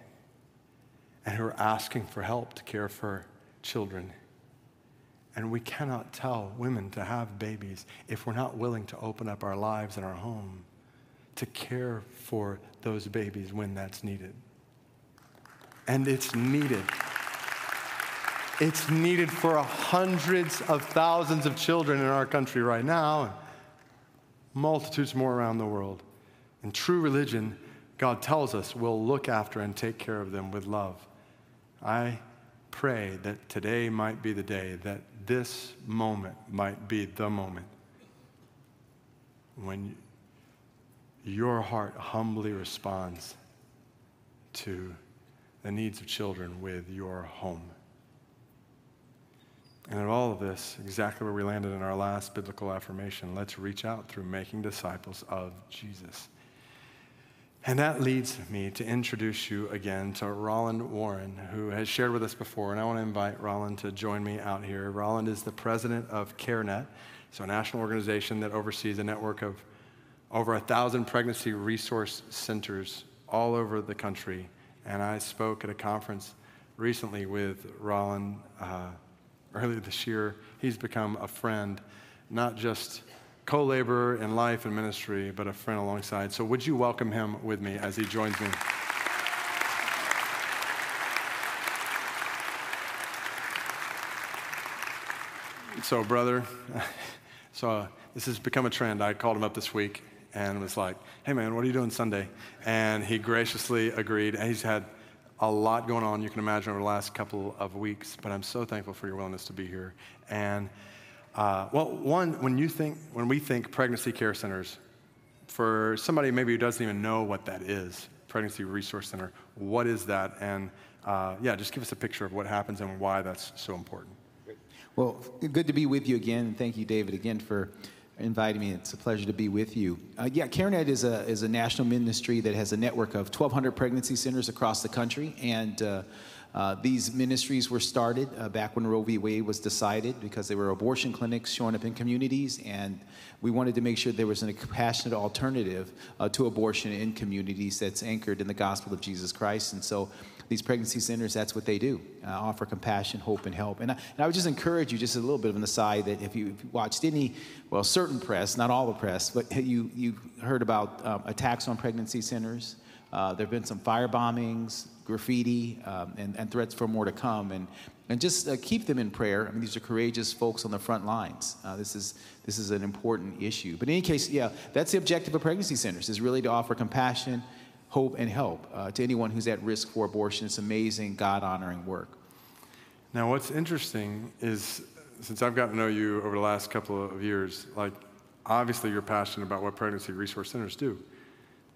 and who are asking for help to care for children. And we cannot tell women to have babies if we're not willing to open up our lives and our home to care for those babies when that's needed. And it's needed. It's needed for hundreds of thousands of children in our country right now, multitudes more around the world. And true religion, God tells us, will look after and take care of them with love. I pray that today might be the day, that this moment might be the moment when your heart humbly responds to the needs of children with your home. And in all of this, exactly where we landed in our last biblical affirmation, let's reach out through making disciples of Jesus. And that leads me to introduce you again to Roland Warren, who has shared with us before. And I want to invite Roland to join me out here. Roland is the president of CareNet, so a national organization that oversees a network of over a thousand pregnancy resource centers all over the country. And I spoke at a conference recently with Roland uh, earlier this year. He's become a friend, not just co laborer in life and ministry, but a friend alongside. So, would you welcome him with me as he joins me? So, brother, so uh, this has become a trend. I called him up this week and was like, hey, man, what are you doing Sunday? And he graciously agreed. And he's had a lot going on, you can imagine, over the last couple of weeks. But I'm so thankful for your willingness to be here. And uh, well, one, when you think, when we think pregnancy care centers, for somebody maybe who doesn't even know what that is, pregnancy resource center, what is that? And uh, yeah, just give us a picture of what happens and why that's so important. Well, good to be with you again. Thank you, David, again for inviting me. It's a pleasure to be with you. Uh, yeah, CareNet is a, is a national ministry that has a network of 1,200 pregnancy centers across the country. And uh, uh, these ministries were started uh, back when Roe v. Wade was decided because there were abortion clinics showing up in communities, and we wanted to make sure there was a compassionate alternative uh, to abortion in communities that's anchored in the gospel of Jesus Christ. And so these pregnancy centers, that's what they do uh, offer compassion, hope, and help. And I, and I, would just encourage you, just a little bit of an aside, that if you, if you watched any, well, certain press, not all the press, but you, you heard about um, attacks on pregnancy centers. Uh, there have been some fire bombings, graffiti, um, and, and, threats for more to come. And, and just uh, keep them in prayer. I mean, these are courageous folks on the front lines. Uh, this, is, this is an important issue. But in any case, yeah, that's the objective of pregnancy centers, is really to offer compassion, hope, and help uh, to anyone who's at risk for abortion. It's amazing, God honoring work. Now, what's interesting is since I've gotten to know you over the last couple of years, like, obviously you're passionate about what pregnancy resource centers do.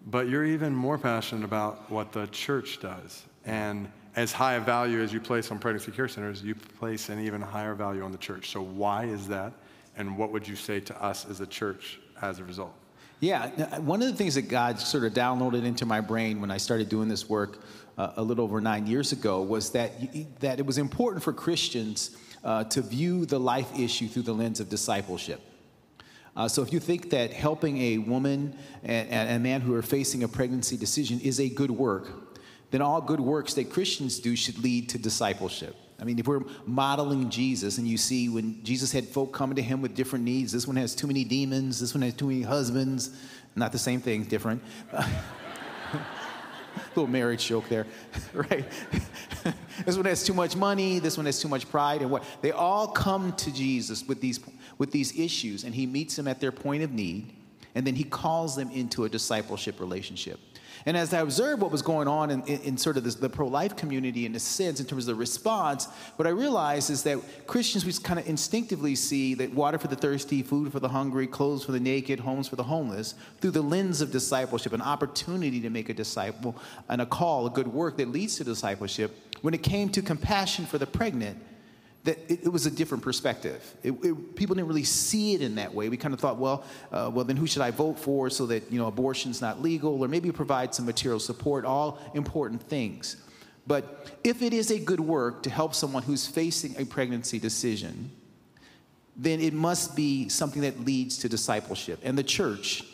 But you're even more passionate about what the church does. And as high a value as you place on pregnancy care centers, you place an even higher value on the church. So, why is that? And what would you say to us as a church as a result? Yeah, one of the things that God sort of downloaded into my brain when I started doing this work uh, a little over nine years ago was that, that it was important for Christians uh, to view the life issue through the lens of discipleship. Uh, so if you think that helping a woman and, and a man who are facing a pregnancy decision is a good work, then all good works that Christians do should lead to discipleship. I mean, if we're modeling Jesus and you see when Jesus had folk coming to him with different needs, this one has too many demons, this one has too many husbands, not the same thing, different. little marriage joke there, right? this one has too much money, this one has too much pride, and what? They all come to Jesus with these, with these issues, and he meets them at their point of need, and then he calls them into a discipleship relationship. And as I observed what was going on in, in, in sort of this, the pro life community, in a sense, in terms of the response, what I realized is that Christians, we kind of instinctively see that water for the thirsty, food for the hungry, clothes for the naked, homes for the homeless, through the lens of discipleship, an opportunity to make a disciple, and a call, a good work that leads to discipleship. When it came to compassion for the pregnant, that it, it, was a different perspective. It, it, people didn't really see it in that way. We kind of thought, well, uh, well, then who should I vote for so that you know abortion's not legal, or maybe provide some material support. All important things. But if it is a good work to help someone who's facing a pregnancy decision, then it must be something that leads to discipleship. And the church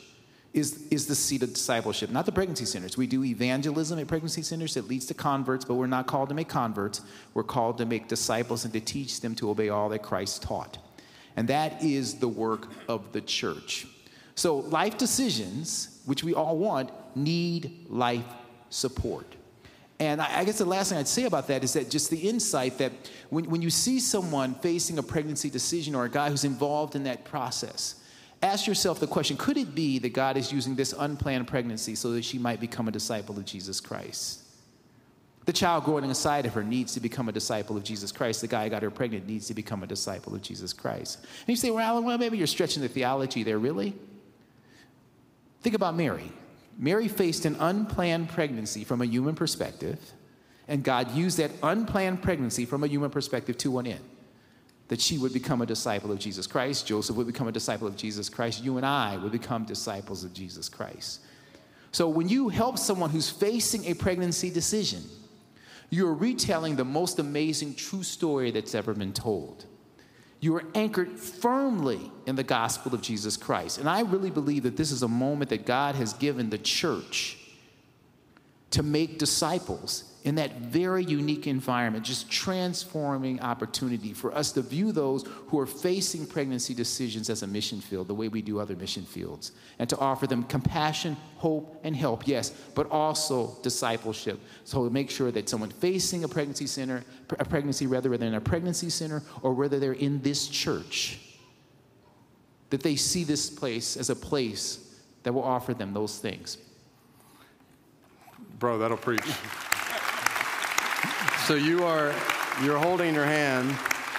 is, is the seat of discipleship, not the pregnancy centers. We do evangelism at pregnancy centers that leads to converts, but we're not called to make converts. We're called to make disciples and to teach them to obey all that Christ taught. And that is the work of the church. So, life decisions, which we all want, need life support. And I guess the last thing I'd say about that is that just the insight that when, when you see someone facing a pregnancy decision or a guy who's involved in that process, Ask yourself the question could it be that God is using this unplanned pregnancy so that she might become a disciple of Jesus Christ? The child growing inside of her needs to become a disciple of Jesus Christ. The guy who got her pregnant needs to become a disciple of Jesus Christ. And you say, well, Alan, well, maybe you're stretching the theology there, really? Think about Mary. Mary faced an unplanned pregnancy from a human perspective, and God used that unplanned pregnancy from a human perspective to an end that she would become a disciple of Jesus Christ. Joseph would become a disciple of Jesus Christ. You and I would become disciples of Jesus Christ. So when you help someone who's facing a pregnancy decision, you're retelling the most amazing true story that's ever been told. You are anchored firmly in the gospel of Jesus Christ. And I really believe that this is a moment that God has given the church to make disciples in that very unique environment, just transforming opportunity for us to view those who are facing pregnancy decisions as a mission field, the way we do other mission fields, and to offer them compassion, hope, and help, yes, but also discipleship. So to make sure that someone facing a pregnancy center, a pregnancy rather than a pregnancy center, or whether they're in this church, that they see this place as a place that will offer them those things. Bro, that'll preach. So you are you're holding your hand,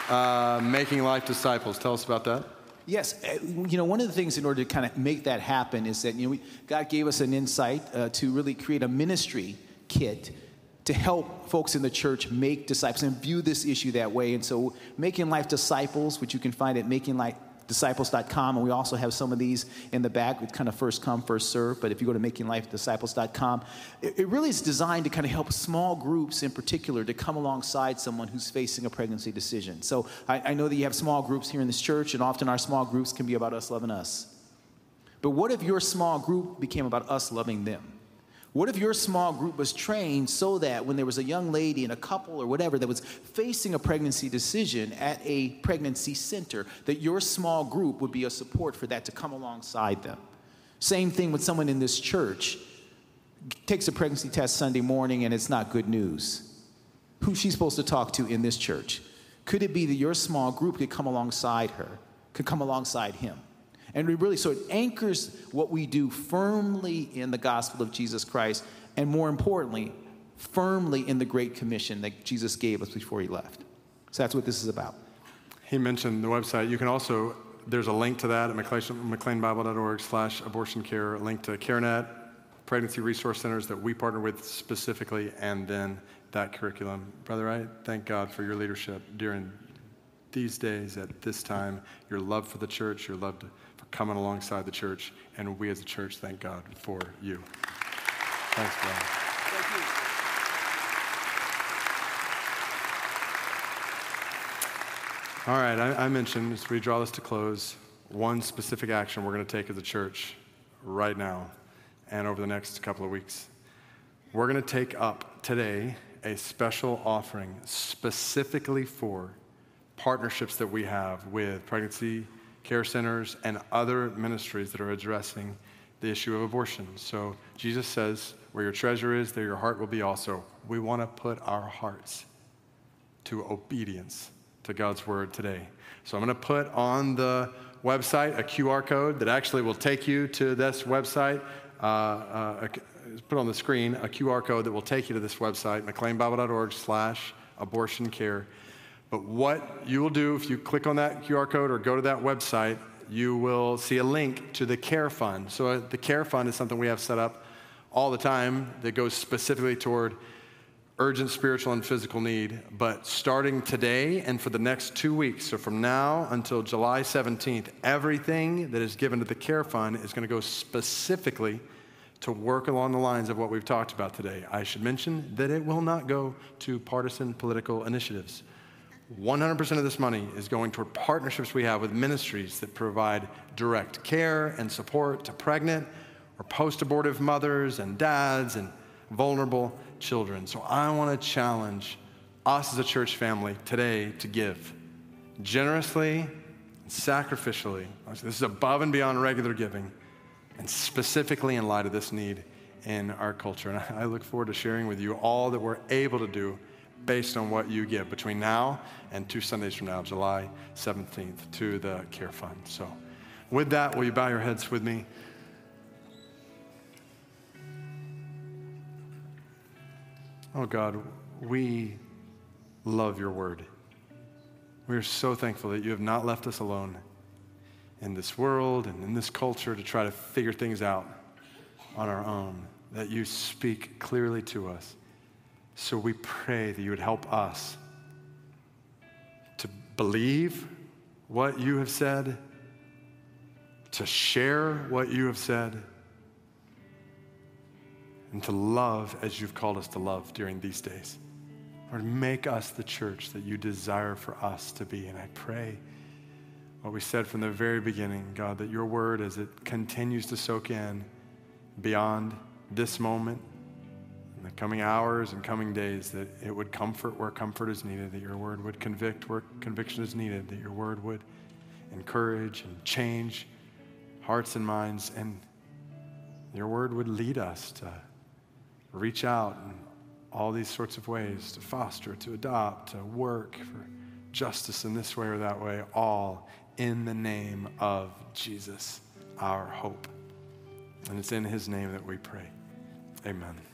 uh, making life disciples. Tell us about that. Yes, uh, you know, one of the things in order to kind of make that happen is that you know we, God gave us an insight uh, to really create a ministry kit to help folks in the church make disciples and view this issue that way. And so, making life disciples, which you can find at making life disciples.com, and we also have some of these in the back with kind of first come, first serve. But if you go to makinglifedisciples.com, it, it really is designed to kind of help small groups in particular to come alongside someone who's facing a pregnancy decision. So I, I know that you have small groups here in this church, and often our small groups can be about us loving us. But what if your small group became about us loving them? What if your small group was trained so that when there was a young lady and a couple or whatever that was facing a pregnancy decision at a pregnancy center, that your small group would be a support for that to come alongside them? Same thing with someone in this church takes a pregnancy test Sunday morning and it's not good news. Who's she supposed to talk to in this church? Could it be that your small group could come alongside her, could come alongside him? And we really, so it anchors what we do firmly in the gospel of Jesus Christ, and more importantly, firmly in the Great Commission that Jesus gave us before he left. So that's what this is about. He mentioned the website. You can also, there's a link to that at mcleanbible.org slash abortion care, a link to CareNet, pregnancy resource centers that we partner with specifically, and then that curriculum. Brother, I thank God for your leadership during these days, at this time, your love for the church, your love to, coming alongside the church, and we as a church thank God for you. Thanks, Brian. All right, I, I, mentioned as we draw this to close, one specific action we're going to take as a church right now and over the next couple of weeks. We're going to take up today a special offering specifically for partnerships that we have with pregnancy care centers and other ministries that are addressing the issue of abortion. So Jesus says, Where your treasure is, there your heart will be also. We want to put our hearts to obedience to God's word today. So I'm going to put on the website a QR code that actually will take you to this website. Uh, uh, put on the screen a QR code that will take you to this website, mcleanbible.org slash abortion care. But what you will do if you click on that QR code or go to that website, you will see a link to the Care Fund. So uh, the Care Fund is something we have set up all the time that goes specifically toward urgent spiritual and physical need. But starting today and for the next two weeks, so from now until July 17th, everything that is given to the Care Fund is going to go specifically to work along the lines of what we've talked about today. I should mention that it will not go to partisan political initiatives. 100% of this money is going toward partnerships we have with ministries that provide direct care and support to pregnant or post abortive mothers and dads and vulnerable children. So I want to challenge us as a church family today to give generously and sacrificially. This is above and beyond regular giving, and specifically in light of this need in our culture. And I look forward to sharing with you all that we're able to do based on what you give between now and two Sundays from now, July 17th, to the Care Fund. So, with that, will you bow your heads with me? Oh God, we love your word. We are so thankful that you have not left us alone in this world and in this culture to try to figure things out on our own, that you speak clearly to us. So we pray that you would help us to believe what you have said, to share what you have said and to love as you've called us to love during these days. Lord, make us the church that you desire for us to be. And I pray what we said from the very beginning, God, that your word, as it continues to soak in beyond this moment, in the coming hours and coming days, that it would comfort where comfort is needed, that your word would convict where conviction is needed, that your word would encourage and change hearts and minds, and your word would lead us to reach out in all these sorts of ways to foster, to adopt, to work for justice in this way or that way, all in the name of Jesus, our hope. And it's in his name that we pray. Amen.